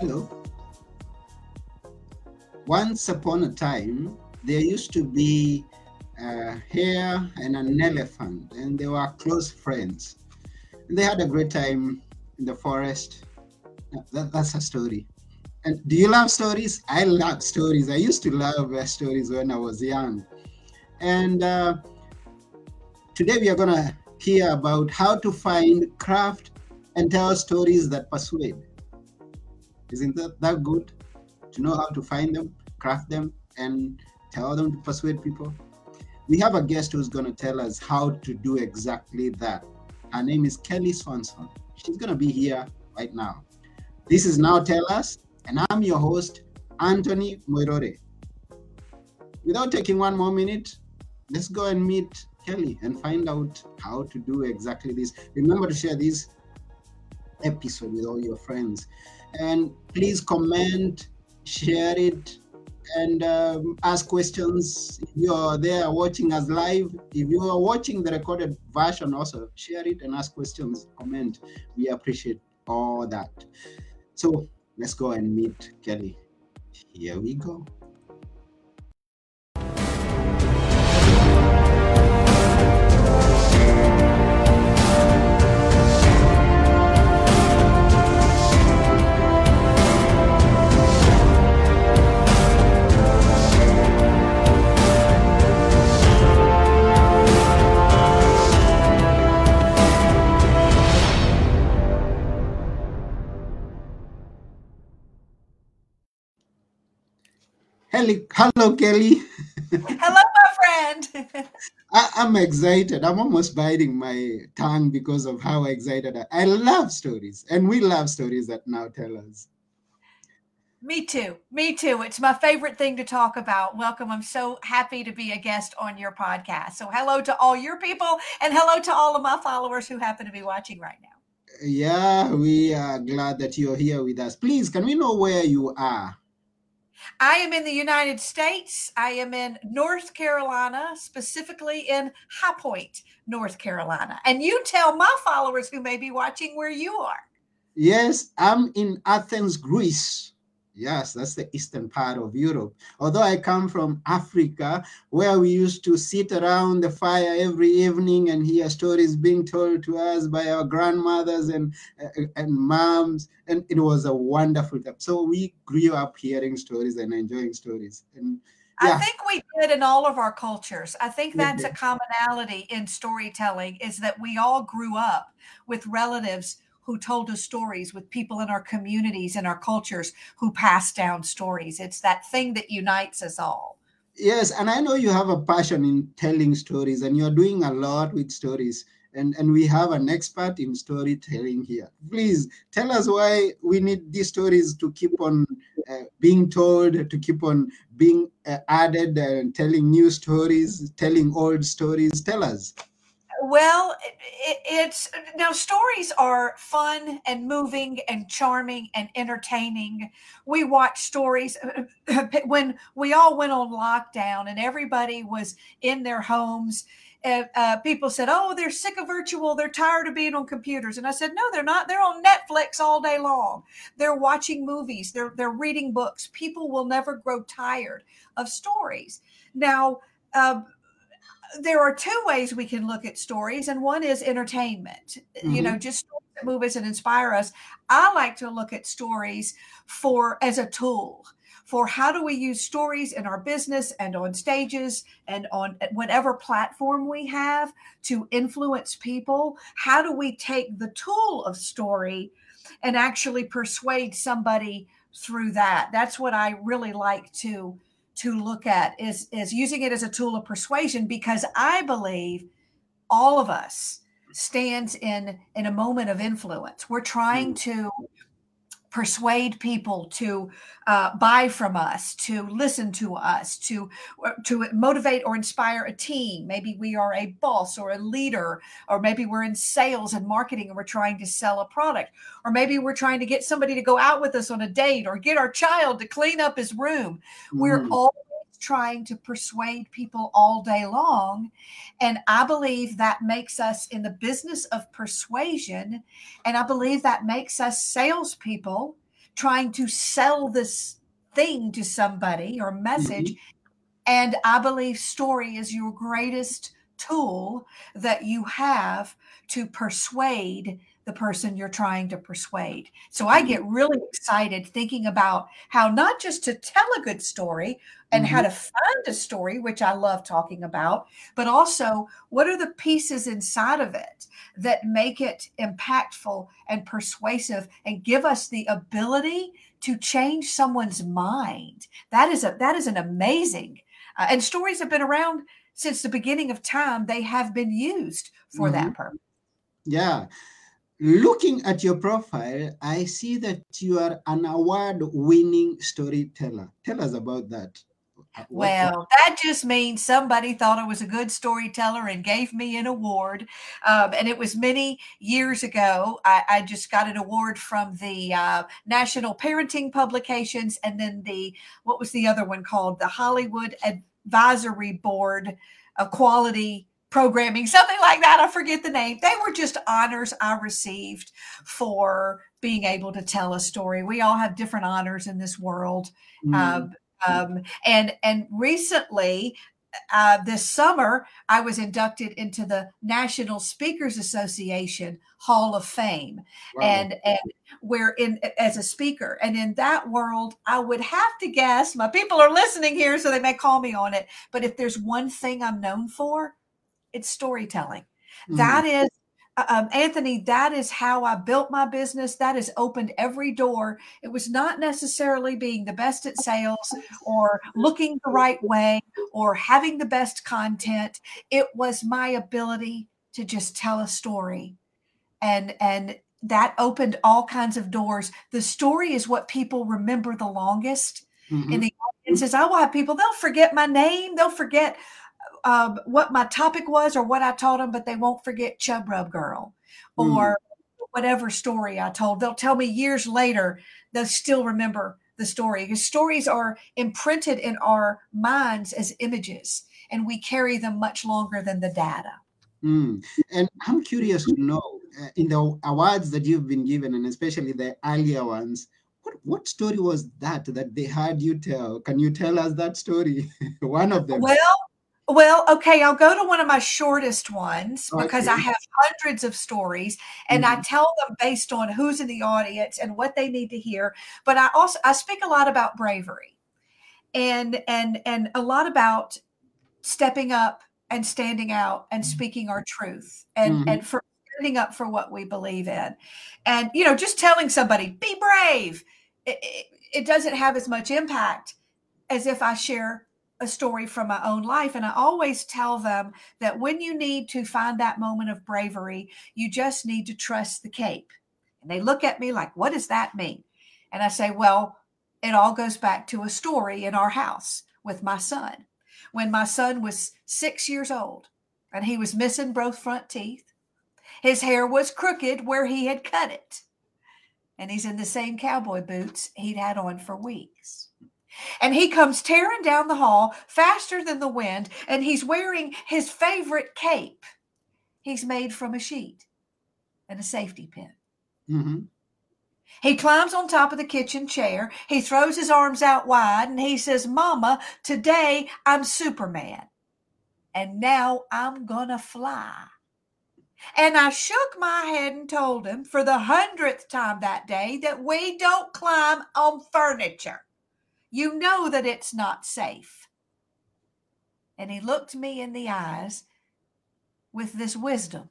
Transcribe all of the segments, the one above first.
Hello. Once upon a time, there used to be a hare and an elephant, and they were close friends. And they had a great time in the forest. That, that's a story. And do you love stories? I love stories. I used to love uh, stories when I was young. And uh, today we are going to hear about how to find craft and tell stories that persuade. Isn't that, that good? To know how to find them, craft them, and tell them to persuade people? We have a guest who's going to tell us how to do exactly that. Her name is Kelly Swanson. She's going to be here right now. This is Now Tell Us, and I'm your host, Anthony Moirore. Without taking one more minute, let's go and meet Kelly and find out how to do exactly this. Remember to share this episode with all your friends. And please comment, share it, and um, ask questions. If you're there watching us live, if you are watching the recorded version, also share it and ask questions, comment. We appreciate all that. So let's go and meet Kelly. Here we go. Hello, hello, Kelly. Hello, my friend. I, am excited. I'm almost biting my tongue because of how excited I, I love stories, and we love stories that now tell us. Me too. Me too. It's my favorite thing to talk about. Welcome. I'm so happy to be a guest on your podcast. So, hello to all your people, and hello to all of my followers who happen to be watching right now. Yeah, we are glad that you're here with us. Please, can we know where you are? I am in the United States. I am in North Carolina, specifically in High Point, North Carolina. And you tell my followers who may be watching where you are. Yes, I'm in Athens, Greece. Yes, that's the eastern part of Europe. Although I come from Africa, where we used to sit around the fire every evening and hear stories being told to us by our grandmothers and and moms, and it was a wonderful time. So we grew up hearing stories and enjoying stories. And yeah. I think we did in all of our cultures. I think that's a commonality in storytelling is that we all grew up with relatives who told us stories, with people in our communities and our cultures who passed down stories. It's that thing that unites us all. Yes, and I know you have a passion in telling stories, and you're doing a lot with stories. And, and we have an expert in storytelling here. Please tell us why we need these stories to keep on uh, being told, to keep on being uh, added, and telling new stories, telling old stories. Tell us. Well, it, it's now stories are fun and moving and charming and entertaining. We watch stories when we all went on lockdown and everybody was in their homes. Uh, people said, "Oh, they're sick of virtual. They're tired of being on computers." And I said, "No, they're not. They're on Netflix all day long. They're watching movies. They're they're reading books. People will never grow tired of stories." Now. Uh, there are two ways we can look at stories, and one is entertainment. Mm-hmm. You know, mm-hmm. just that move us and inspire us. I like to look at stories for as a tool for how do we use stories in our business and on stages and on whatever platform we have to influence people. How do we take the tool of story and actually persuade somebody through that? That's what I really like to to look at is is using it as a tool of persuasion because I believe all of us stands in in a moment of influence. We're trying mm. to persuade people to uh, buy from us, to listen to us, to to motivate or inspire a team. Maybe we are a boss or a leader, or maybe we're in sales and marketing and we're trying to sell a product, or maybe we're trying to get somebody to go out with us on a date, or get our child to clean up his room. Mm. We're all trying to persuade people all day long. And I believe that makes us in the business of persuasion. And I believe that makes us salespeople trying to sell this thing to somebody or message. Mm-hmm. And I believe story is your greatest tool that you have to persuade the person you're trying to persuade. So I get really excited thinking about how not just to tell a good story and mm-hmm. how to find a story, which I love talking about, but also what are the pieces inside of it that make it impactful and persuasive and give us the ability to change someone's mind. That is a that is an amazing uh, and stories have been around since the beginning of time. They have been used for mm-hmm. that purpose. Yeah looking at your profile, I see that you are an award winning storyteller. Tell us about that. Uh, well, that just means somebody thought I was a good storyteller and gave me an award. Um, and it was many years ago. I, I just got an award from the uh, National Parenting Publications and then the, what was the other one called? The Hollywood Advisory Board of Quality programming, something like that. I forget the name. They were just honors I received for being able to tell a story. We all have different honors in this world. Mm. Um, um, and and recently, uh, this summer, I was inducted into the National Speakers Association Hall of Fame, wow. and and we're in as a speaker. And in that world, I would have to guess. My people are listening here, so they may call me on it. But if there's one thing I'm known for, it's storytelling. Mm-hmm. That is uh, um, Anthony, that is how I built my business. That has opened every door. It was not necessarily being the best at sales or looking the right way or having the best content. It was my ability to just tell a story. And, and that opened all kinds of doors. The story is what people remember the longest. Mm-hmm. In the audiences, I will have people, they'll forget my name, they'll forget um, what my topic was or what I taught them, but they won't forget Chub Rub Girl mm. or mm. whatever story I told. They'll tell me years later, they'll still remember the story because stories are imprinted in our minds as images and we carry them much longer than the data. Mm. And I'm curious to know uh, in the awards that you've been given, and especially the earlier ones, what, what story was that that they had you tell? Can you tell us that story? One of them. Well, well, okay, I'll go to one of my shortest ones because I have hundreds of stories and mm-hmm. I tell them based on who's in the audience and what they need to hear. But I also I speak a lot about bravery and and and a lot about stepping up and standing out and mm-hmm. speaking our truth and mm-hmm. and for standing up for what we believe in. And you know, just telling somebody, be brave, it, it, it doesn't have as much impact as if I share a story from my own life. And I always tell them that when you need to find that moment of bravery, you just need to trust the cape. And they look at me like, what does that mean? And I say, well, it all goes back to a story in our house with my son. When my son was six years old and he was missing both front teeth, his hair was crooked where he had cut it. And he's in the same cowboy boots he'd had on for weeks. And he comes tearing down the hall faster than the wind, and he's wearing his favorite cape. He's made from a sheet and a safety pin. Mm-hmm. He climbs on top of the kitchen chair. He throws his arms out wide and he says, Mama, today I'm Superman. And now I'm going to fly. And I shook my head and told him for the hundredth time that day that we don't climb on furniture. You know that it's not safe. And he looked me in the eyes with this wisdom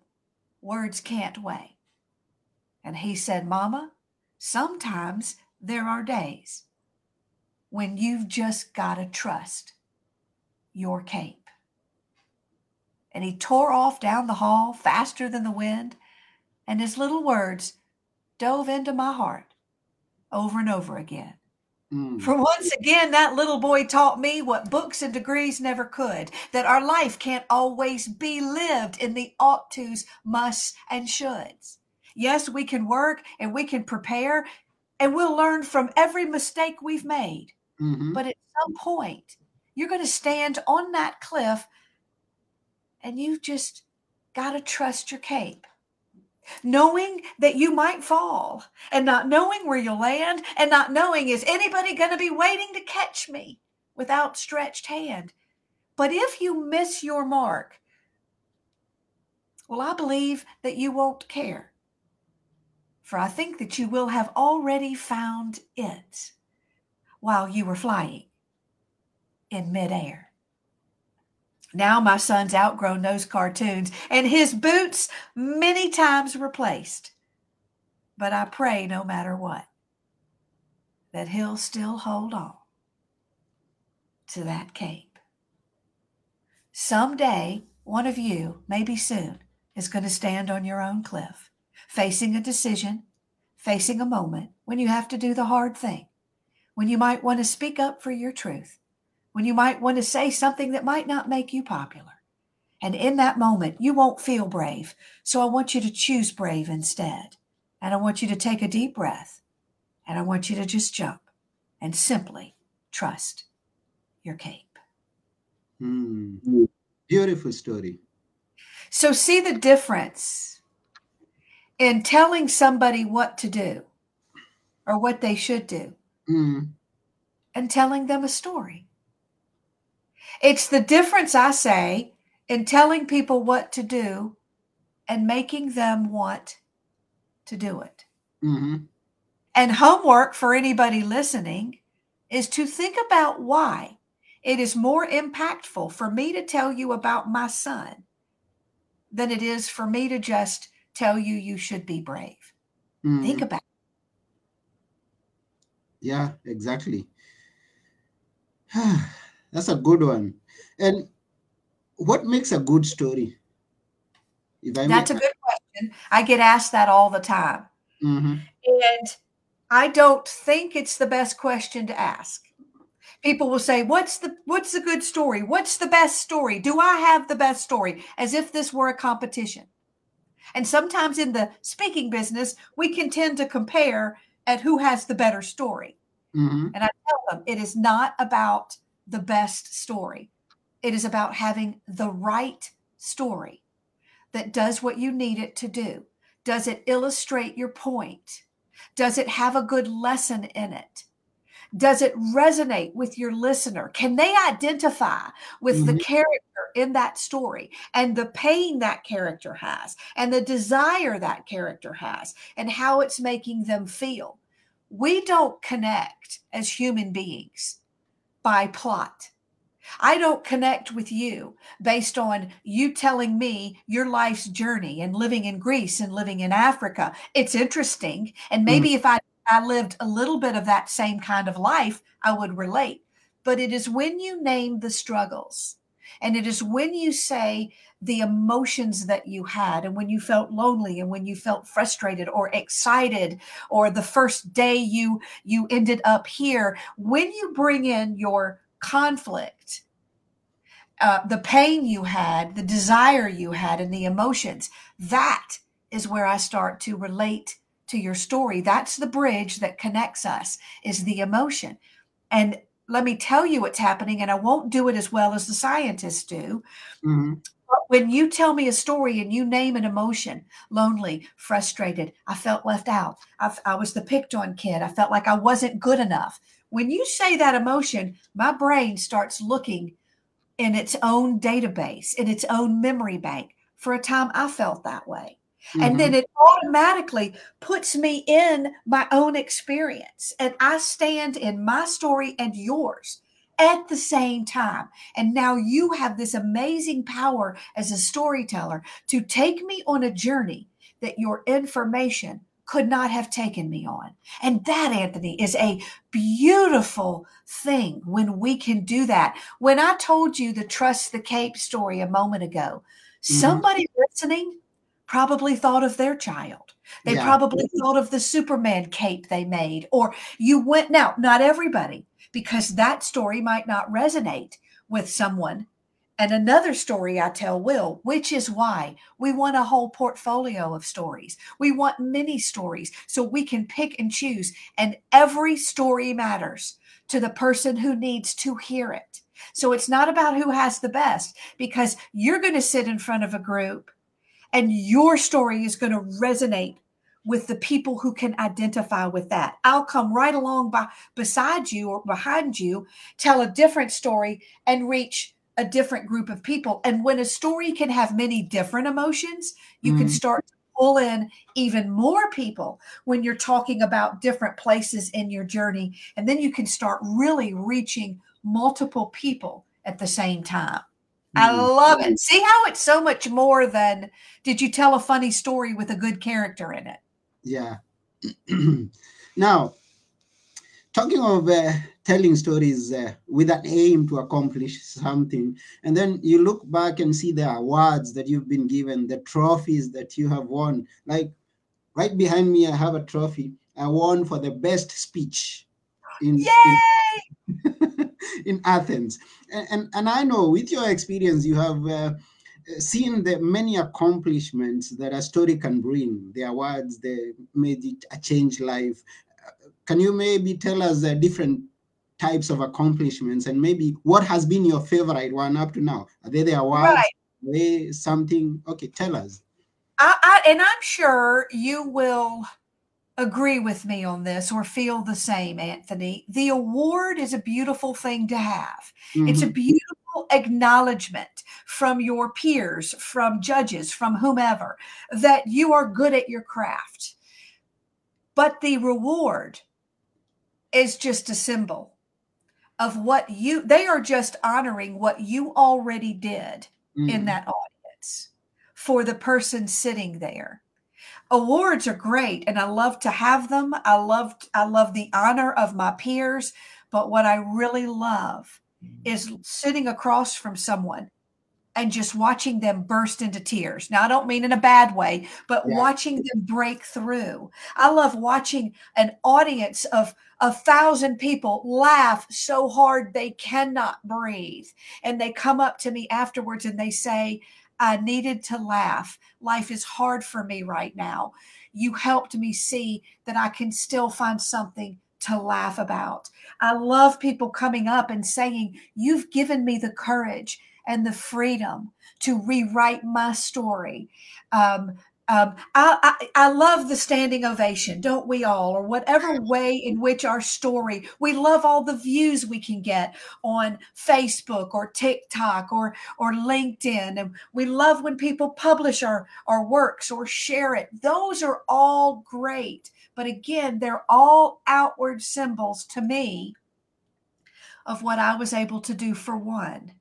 words can't weigh. And he said, Mama, sometimes there are days when you've just got to trust your cape. And he tore off down the hall faster than the wind, and his little words dove into my heart over and over again. Mm. For once again, that little boy taught me what books and degrees never could that our life can't always be lived in the ought tos, musts, and shoulds. Yes, we can work and we can prepare and we'll learn from every mistake we've made. Mm-hmm. But at some point, you're going to stand on that cliff and you've just got to trust your cape. Knowing that you might fall and not knowing where you'll land and not knowing is anybody going to be waiting to catch me with outstretched hand. But if you miss your mark, well, I believe that you won't care. For I think that you will have already found it while you were flying in midair. Now my son's outgrown those cartoons and his boots many times replaced. But I pray no matter what, that he'll still hold on to that cape. Someday, one of you, maybe soon, is going to stand on your own cliff, facing a decision, facing a moment when you have to do the hard thing, when you might want to speak up for your truth, when you might want to say something that might not make you popular. And in that moment, you won't feel brave. So I want you to choose brave instead. And I want you to take a deep breath. And I want you to just jump and simply trust your cape. Mm. Beautiful story. So, see the difference in telling somebody what to do or what they should do mm. and telling them a story. It's the difference, I say, in telling people what to do and making them want to do it. Mm-hmm. And homework for anybody listening is to think about why it is more impactful for me to tell you about my son than it is for me to just tell you you should be brave. Mm-hmm. Think about it. Yeah, exactly. That's a good one. And what makes a good story? If I That's a good question. I get asked that all the time. Mm-hmm. And I don't think it's the best question to ask. People will say, "What's the what's the good story? What's the best story? Do I have the best story?" As if this were a competition. And sometimes in the speaking business, we can tend to compare at who has the better story. Mm-hmm. And I tell them it is not about the best story. It is about having the right story that does what you need it to do. Does it illustrate your point? Does it have a good lesson in it? Does it resonate with your listener? Can they identify with mm-hmm. the character in that story and the pain that character has and the desire that character has and how it's making them feel? We don't connect as human beings by plot. I don't connect with you based on you telling me your life's journey and living in Greece and living in Africa. It's interesting. And mm. maybe mm. if I, I lived a little bit of that same kind of life, I would relate. But it is when you name the struggles and it is when you say the emotions that you had and when you felt lonely and when you felt frustrated or excited or the first day you you ended up here when you bring in your conflict, uh, the pain you had, the desire you had, and the emotions. That is where I start to relate to your story. That's the bridge that connects us, is the emotion. And let me tell you what's happening, and I won't do it as well as the scientists do. Mm-hmm. But when you tell me a story and you name an emotion, lonely, frustrated, I felt left out, I, I was the picked on kid, I felt like I wasn't good enough. When you say that emotion, my brain starts looking in its own database, in its own memory bank. For a time, I felt that way. Mm-hmm. And then it automatically puts me in my own experience. And I stand in my story and yours at the same time. And now you have this amazing power as a storyteller to take me on a journey that your information could not have taken me on. And that, Anthony, is a beautiful thing when we can do that. When I told you the Trust the Cape story a moment ago, mm-hmm. somebody listening probably thought of their child. They yeah. probably thought of the Superman cape they made, or you went now, not everybody, because that story might not resonate with someone and another story I tell will, which is why we want a whole portfolio of stories. We want many stories so we can pick and choose. And every story matters to the person who needs to hear it. So it's not about who has the best because you're going to sit in front of a group and your story is going to resonate with the people who can identify with that. I'll come right along by beside you or behind you, tell a different story and reach a different group of people. And when a story can have many different emotions, you mm. can start to pull in even more people when you're talking about different places in your journey. And then you can start really reaching multiple people at the same time. I mm. love it. See how it's so much more than did you tell a funny story with a good character in it? Yeah. now, talking of uh, telling stories uh, with an aim to accomplish something, and then you look back and see the awards that you've been given, the trophies that you have won. Like right behind me, I have a trophy I won for the best speech in, in, in, Athens. And, and, and I know with your experience, you have. Uh, seeing the many accomplishments that a story can bring, the awards, the made it a change life. Can you maybe tell us the different types of accomplishments and maybe what has been your favorite one up to now? Are they the awards? Right. Are they something? Okay, tell us. I, I, and I'm sure you will agree with me on this or feel the same, Anthony. The award is a beautiful thing to have. Mm-hmm. It's a mm-hmm. beautiful acknowledgement from your peers, from judges, from whomever that you are good at your craft. But the reward is just a symbol of what you, they are just honoring what you already did mm-hmm. in that audience for the person sitting there awards are great and I love to have them. I love I love the honor of my peers, but what I really love mm-hmm. is sitting across from someone and just watching them burst into tears. Now, I don't mean in a bad way, but yeah. watching them break through. I love watching an audience of a thousand people laugh so hard they cannot breathe. And they come up to me afterwards and they say, I needed to laugh. Life is hard for me right now. You helped me see that I can still find something to laugh about. I love people coming up and saying, You've given me the courage and the freedom to rewrite my story. Um, um, I, I, I, love the standing ovation, don't we all? Or whatever way in which our story, we love all the views we can get on Facebook or TikTok or or LinkedIn, and we love when people publish our our works or share it. Those are all great, but again, they're all outward symbols to me of what I was able to do for one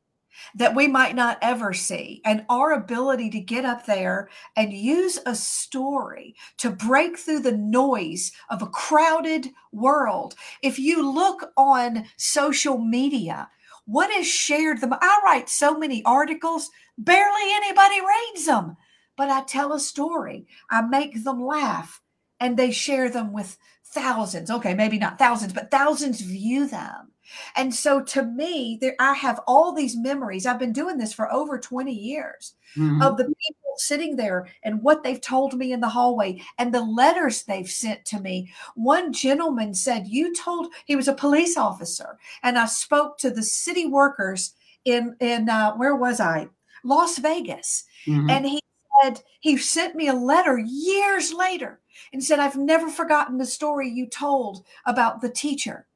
that we might not ever see. And our ability to get up there and use a story to break through the noise of a crowded world. If you look on social media, what is shared? The I write so many articles, barely anybody reads them, but I tell a story. I make them laugh, and they share them with thousands. Okay, maybe not thousands, but thousands view them. And so to me, there I have all these memories. I've been doing this for over 20 years mm-hmm. of the people sitting there and what they've told me in the hallway and the letters they've sent to me. One gentleman said, You told he was a police officer, and I spoke to the city workers in in uh, where was I? Las Vegas. Mm-hmm. And he said he sent me a letter years later and said, I've never forgotten the story you told about the teacher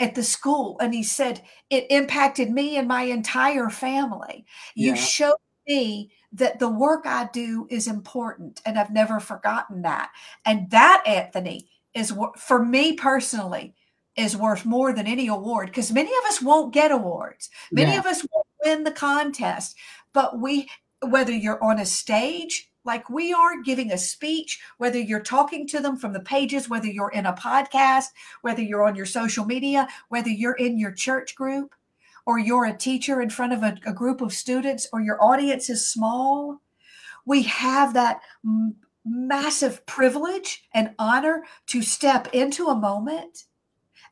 at the school and he said it impacted me and my entire family you yeah. showed me that the work i do is important and i've never forgotten that and that anthony is for me personally is worth more than any award because many of us won't get awards many yeah. of us won't win the contest but we whether you're on a stage like we are giving a speech, whether you're talking to them from the pages, whether you're in a podcast, whether you're on your social media, whether you're in your church group, or you're a teacher in front of a, a group of students, or your audience is small. We have that m- massive privilege and honor to step into a moment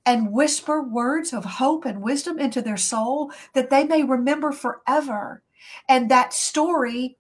and whisper words of hope and wisdom into their soul that they may remember forever. And that story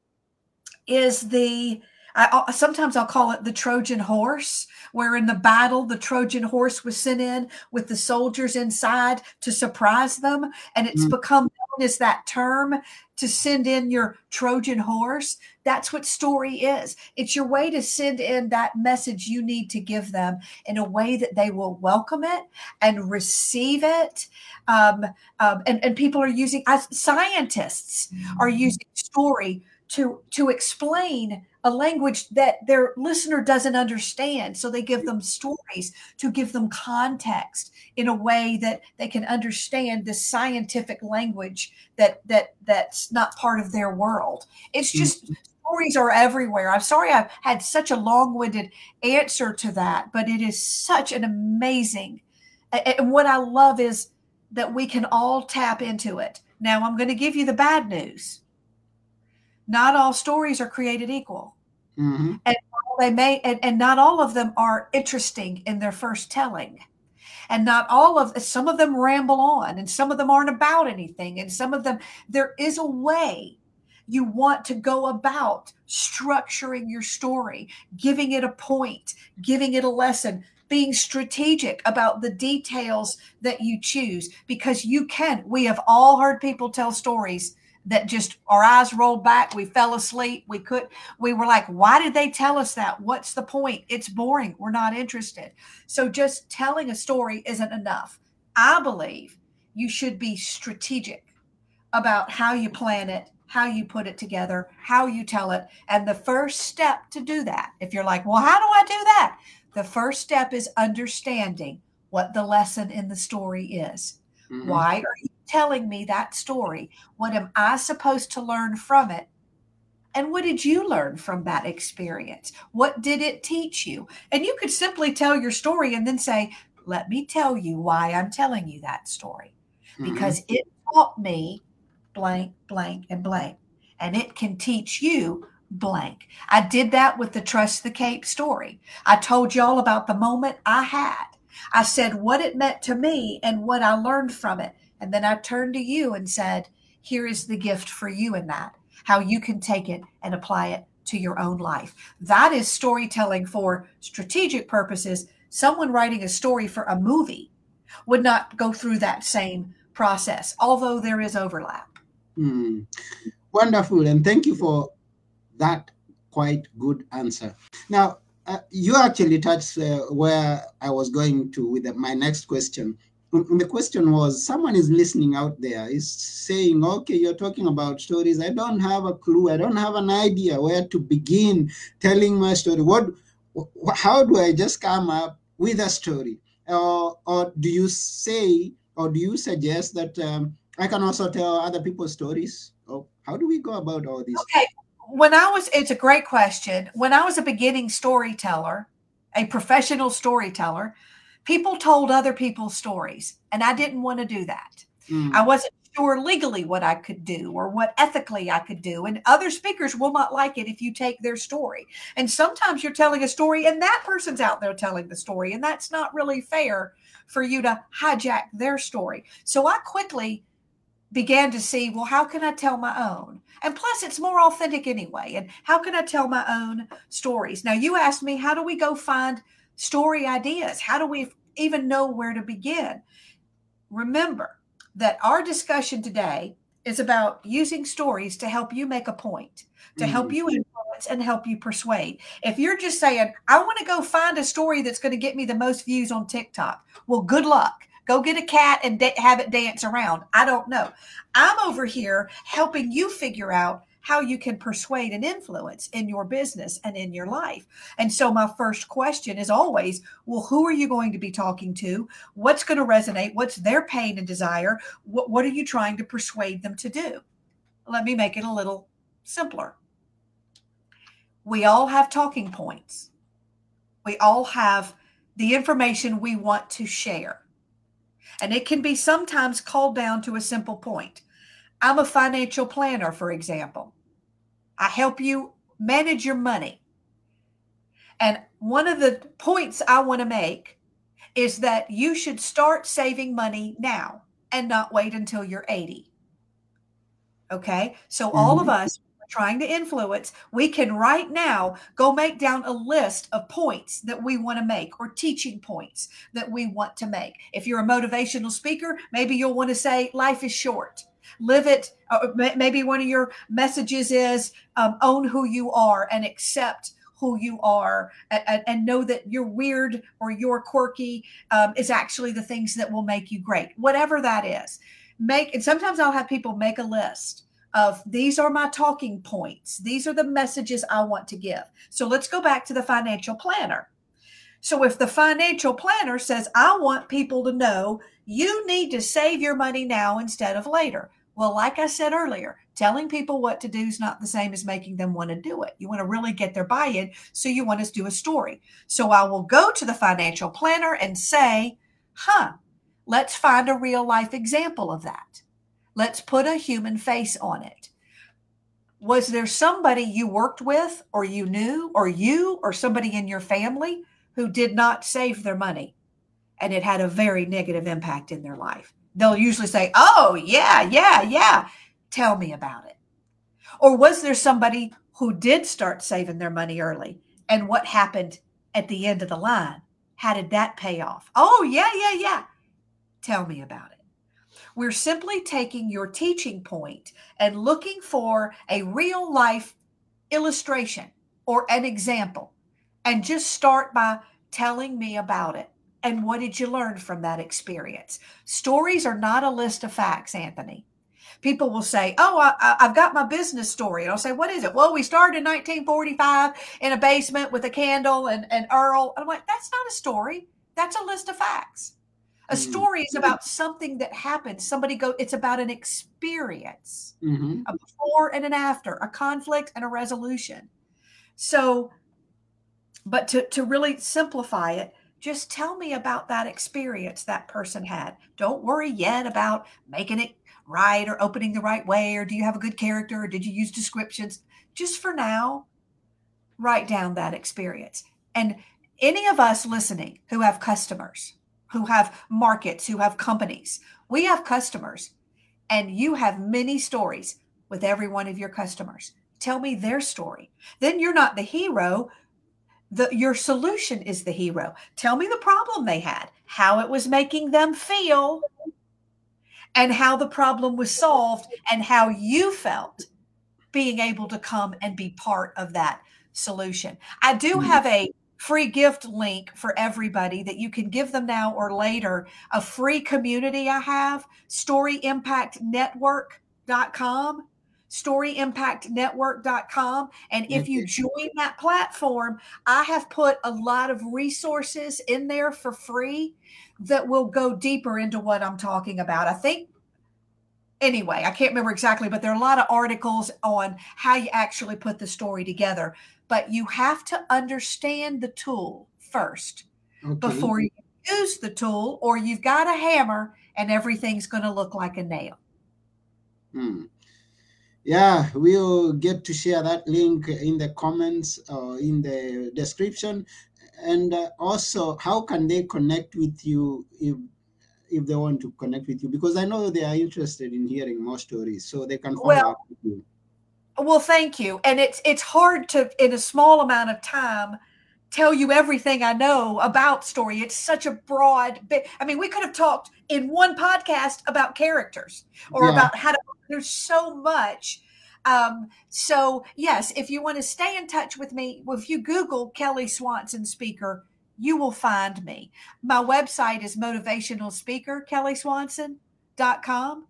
is the I, sometimes I'll call it the Trojan horse, where in the battle, the Trojan horse was sent in with the soldiers inside to surprise them. And it's mm-hmm. become is that term to send in your Trojan horse? That's what story is. It's your way to send in that message you need to give them in a way that they will welcome it and receive it. Um, um, and, and people are using, as scientists are mm-hmm. using story to to explain a language that their listener doesn't understand. So they give them stories to give them context in a way that they can understand the scientific language that that that's not part of their world. It's just mm-hmm. stories are everywhere. I'm sorry I've had such a long-winded answer to that, but it is such an amazing and what I love is that we can all tap into it. Now I'm going to give you the bad news. Not all stories are created equal Mm-hmm. And they may, and, and not all of them are interesting in their first telling. And not all of some of them ramble on, and some of them aren't about anything, and some of them there is a way you want to go about structuring your story, giving it a point, giving it a lesson, being strategic about the details that you choose because you can. We have all heard people tell stories that just our eyes rolled back we fell asleep we could we were like why did they tell us that? What's the point? It's boring. We're not interested. So just telling a story isn't enough. I believe you should be strategic about how you plan it how you put it together how you tell it. And the first step to do that if you're like well how do i do that? The first step is understanding what the lesson in the story is. Mm-hmm. why are you telling me that story? What am I supposed to learn from it? And what did you learn from that experience? What did it teach you? And you could simply tell your story and then say, Let me tell you why I'm telling you that story. Mm-hmm. Because it taught me blank, blank, and blank. And it can teach you blank. I did that with the Trust the Cape story. I told y'all about the moment I had. I said what it meant to me and what I learned from it. And then I turned to you and said, Here is the gift for you in that, how you can take it and apply it to your own life. That is storytelling for strategic purposes. Someone writing a story for a movie would not go through that same process, although there is overlap. Mm. Wonderful. And thank you for that quite good answer. Now, uh, you actually touched uh, where I was going to with my next question the question was someone is listening out there is saying okay you're talking about stories. I don't have a clue. I don't have an idea where to begin telling my story. What how do i just come up with a story? Or, or do you say or do you suggest that um, i can also tell other people's stories? Or how do we go about all this? Okay. When i was it's a great question. When i was a beginning storyteller a professional storyteller people told other people's stories, and I didn't want to do that. Mm. I wasn't sure legally what I could do or what ethically I could do. And other speakers will not like it if you take their story. And sometimes you're telling a story and that person's out there telling the story. And that's not really fair for you to hijack their story. So I quickly began to see well, how can I tell my own? And plus, it's more authentic anyway. And how can I tell my own stories? Now, you asked me, how do we go find story ideas. How do we even know where to begin? Remember that our discussion today is about using stories to help you make a point, to mm-hmm. help you influence and help you persuade. If you're just saying, I want to go find a story that's going to get me the most views on TikTok, well, good luck. Go get a cat and da- have it dance around. I don't know. I'm over here helping you figure out how you can persuade and influence in your business and in your life. And so, my first question is always well, who are you going to be talking to? What's going to resonate? What's their pain and desire? What, what are you trying to persuade them to do? Let me make it a little simpler. We all have talking points, we all have the information we want to share. And it can be sometimes called down to a simple point. I'm a financial planner, for example. I help you manage your money. And one of the points I want to make is that you should start saving money now and not wait until you're 80. Okay. So, mm-hmm. all of mm-hmm. us trying to influence, we can right now go make down a list of points that we want to make or teaching points that we want to make. If you're a motivational speaker, maybe you'll want to say, Life is short. Live it uh, maybe one of your messages is um, own who you are and accept who you are and, and know that you're weird or you're quirky um, is actually the things that will make you great whatever that is. Make and sometimes i'll have people make a list of these are my talking points. These are the messages i want to give. So let's go back to the financial planner. So if the financial planner says i want people to know you need to save your money now instead of later well, like I said earlier, telling people what to do is not the same as making them want to do it. You want to really get their buy in. So you want to do a story. So I will go to the financial planner and say, huh, let's find a real life example of that. Let's put a human face on it. Was there somebody you worked with, or you knew, or you, or somebody in your family who did not save their money and it had a very negative impact in their life? They'll usually say, Oh, yeah, yeah, yeah. Tell me about it. Or was there somebody who did start saving their money early? And what happened at the end of the line? How did that pay off? Oh, yeah, yeah, yeah. Tell me about it. We're simply taking your teaching point and looking for a real life illustration or an example and just start by telling me about it and what did you learn from that experience? Stories are not a list of facts, Anthony. People will say, Oh, I, have got my business story. And I'll say, What is it? Well, we started in 1945 in a basement with a candle and an Earl. And I'm like, That's not a story. That's a list of facts. A mm-hmm. story is about something that happened. Somebody go, it's about an experience, mm-hmm. a before and an after, a conflict and a resolution. So, but to, to really simplify it, just tell me about that experience that person had. Don't worry yet about making it right or opening the right way or do you have a good character or did you use descriptions. Just for now, write down that experience. And any of us listening who have customers, who have markets, who have companies, we have customers and you have many stories with every one of your customers. Tell me their story. Then you're not the hero, the your solution is the hero. Tell me the problem they had how it was making them feel and how the problem was solved and how you felt being able to come and be part of that solution. I do mm-hmm. have a free gift link for everybody that you can give them now or later. A free community i have storyimpactnetwork.com storyimpactnetwork.com. And if you join that platform, I have put a lot of resources in there for free that will go deeper into what I'm talking about. I think anyway, I can't remember exactly, but there are a lot of articles on how you actually put the story together. But you have to understand the tool first okay. before you use the tool, or you've got a hammer and everything's going to look like a nail. Hmm yeah we'll get to share that link in the comments or in the description. And uh, also how can they connect with you if if they want to connect with you? Because i know they are interested in hearing more stories so they can follow well, up with you. well thank you. And it's it's hard to in a small amount of time tell you everything i know about story. It's such a broad bit i mean we could have talked in one podcast about characters or yeah. about how to there's so much. Um, so yes, if you want to stay in touch with me, if you Google Kelly Swanson speaker, you will find me. My website is motivational speaker kellyswanson.com.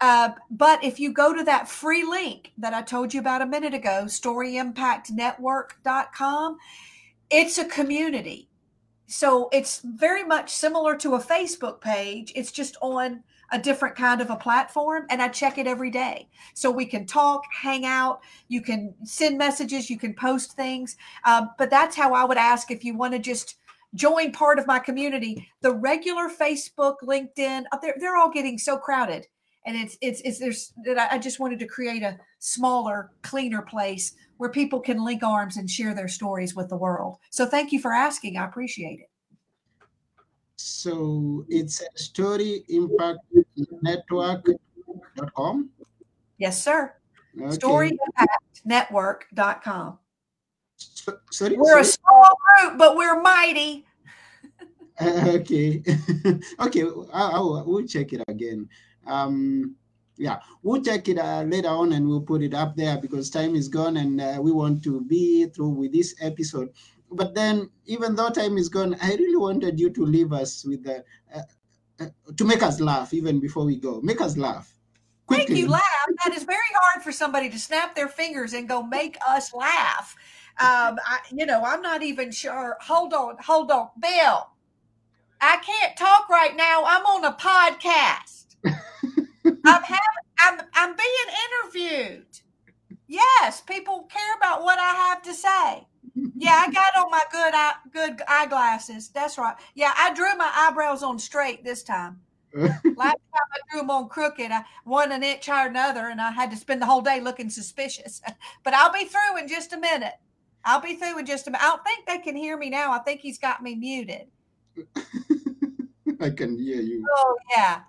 Uh, but if you go to that free link that I told you about a minute ago, storyimpactnetwork.com, it's a community. So it's very much similar to a Facebook page. It's just on a different kind of a platform and I check it every day. So we can talk, hang out, you can send messages, you can post things. Um, but that's how I would ask if you want to just join part of my community. The regular Facebook, LinkedIn, uh, they're, they're all getting so crowded. And it's, it's, it's, there's, that I just wanted to create a smaller, cleaner place where people can link arms and share their stories with the world. So thank you for asking. I appreciate it. So it's storyimpactnetwork.com. Yes, sir. Okay. Storyimpactnetwork.com. So, sorry, we're sorry? a small group, but we're mighty. okay. okay. I, I, will, we'll check it again. Um, yeah, we'll check it uh, later on and we'll put it up there because time is gone and uh, we want to be through with this episode. But then, even though time is gone, I really wanted you to leave us with the uh, to make us laugh even before we go. Make us laugh. Quickly. Make you laugh. That is very hard for somebody to snap their fingers and go make us laugh. Um, I, you know, I'm not even sure. Hold on, hold on, Bill. I can't talk right now. I'm on a podcast. I'm having, I'm, I'm being interviewed. Yes, people care about what I have to say. Yeah, I got on my good eye, good eyeglasses. That's right. Yeah, I drew my eyebrows on straight this time. Last time I drew them on crooked, I one an inch higher than another, and I had to spend the whole day looking suspicious. but I'll be through in just a minute. I'll be through in just a minute. I don't think they can hear me now. I think he's got me muted. I can hear you. Oh yeah,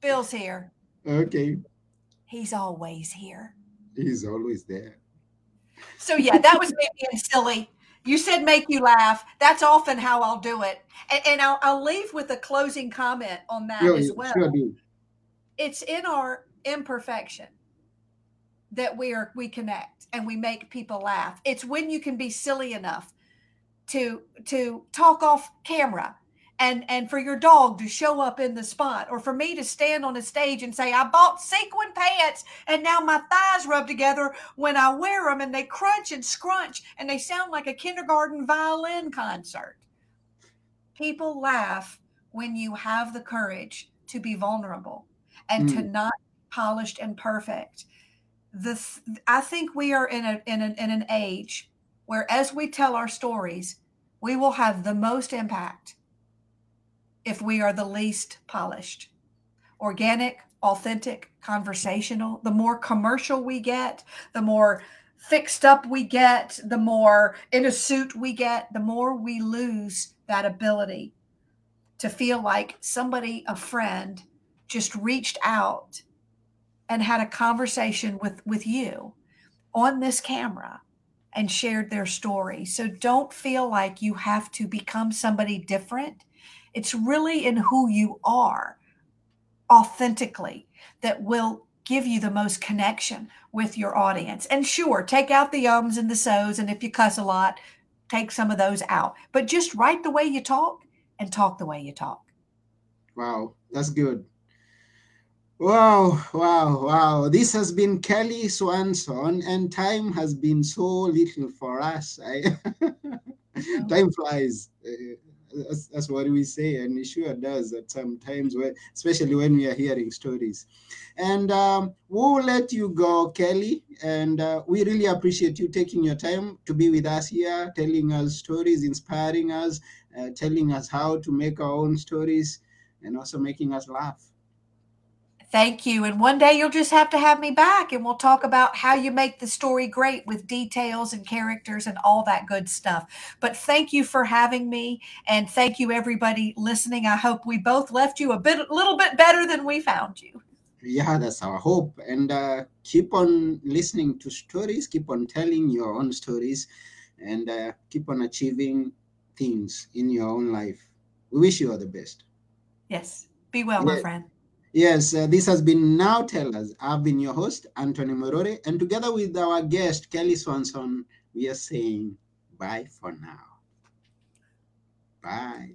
Bill's here. Okay. He's always here. He's always there. So yeah, that was me being silly. You said make you laugh. That's often how I'll do it, and, and I'll, I'll, leave with a closing comment on that as well. Sure it's in our imperfection that we are we connect and we make people laugh. It's when you can be silly enough to to talk off camera and and for your dog to show up in the spot or for me to stand on a stage and say i bought sequin pants and now my thighs rub together when i wear them and they crunch and scrunch and they sound like a kindergarten violin concert people laugh when you have the courage to be vulnerable and mm. to not polished and perfect the i think we are in a in, a, in an age where as we tell our stories we will have the most impact if we are the least polished. Organic, authentic, conversational. The more commercial we get, the more fixed up we get, the more in a suit we get, the more we lose that ability to feel like somebody, a friend, just reached out and had a conversation with, with you on this camera and shared their story. So don't feel like you have to become somebody different it's really in who you are authentically that will give you the most connection with your audience. And sure, take out the ums and the so's. And if you cuss a lot, take some of those out. But just write the way you talk and talk the way you talk. Wow, that's good. Wow, wow, wow. This has been Kelly Swanson, and time has been so little for us. I, time flies. That's, that's what we say, and it sure does at some times, when, especially when we are hearing stories. And um, we'll let you go, Kelly. And uh, we really appreciate you taking your time to be with us here, telling us stories, inspiring us, uh, telling us how to make our own stories, and also making us laugh. Thank you. And one day you'll just have to have me back and we'll talk about how you make the story great with details and characters and all that good stuff. But thank you for having me and thank you everybody listening. I hope we both left you a bit a little bit better than we found you. Yeah, that's our hope. And uh, keep on listening to stories, keep on telling your own stories and uh, keep on achieving things in your own life. We wish you all the best. Yes. Be well, yeah. my friend. Yes, uh, this has been Now Tell Us. I've been your host, Anthony Morore, and together with our guest, Kelly Swanson, we are saying bye for now. Bye.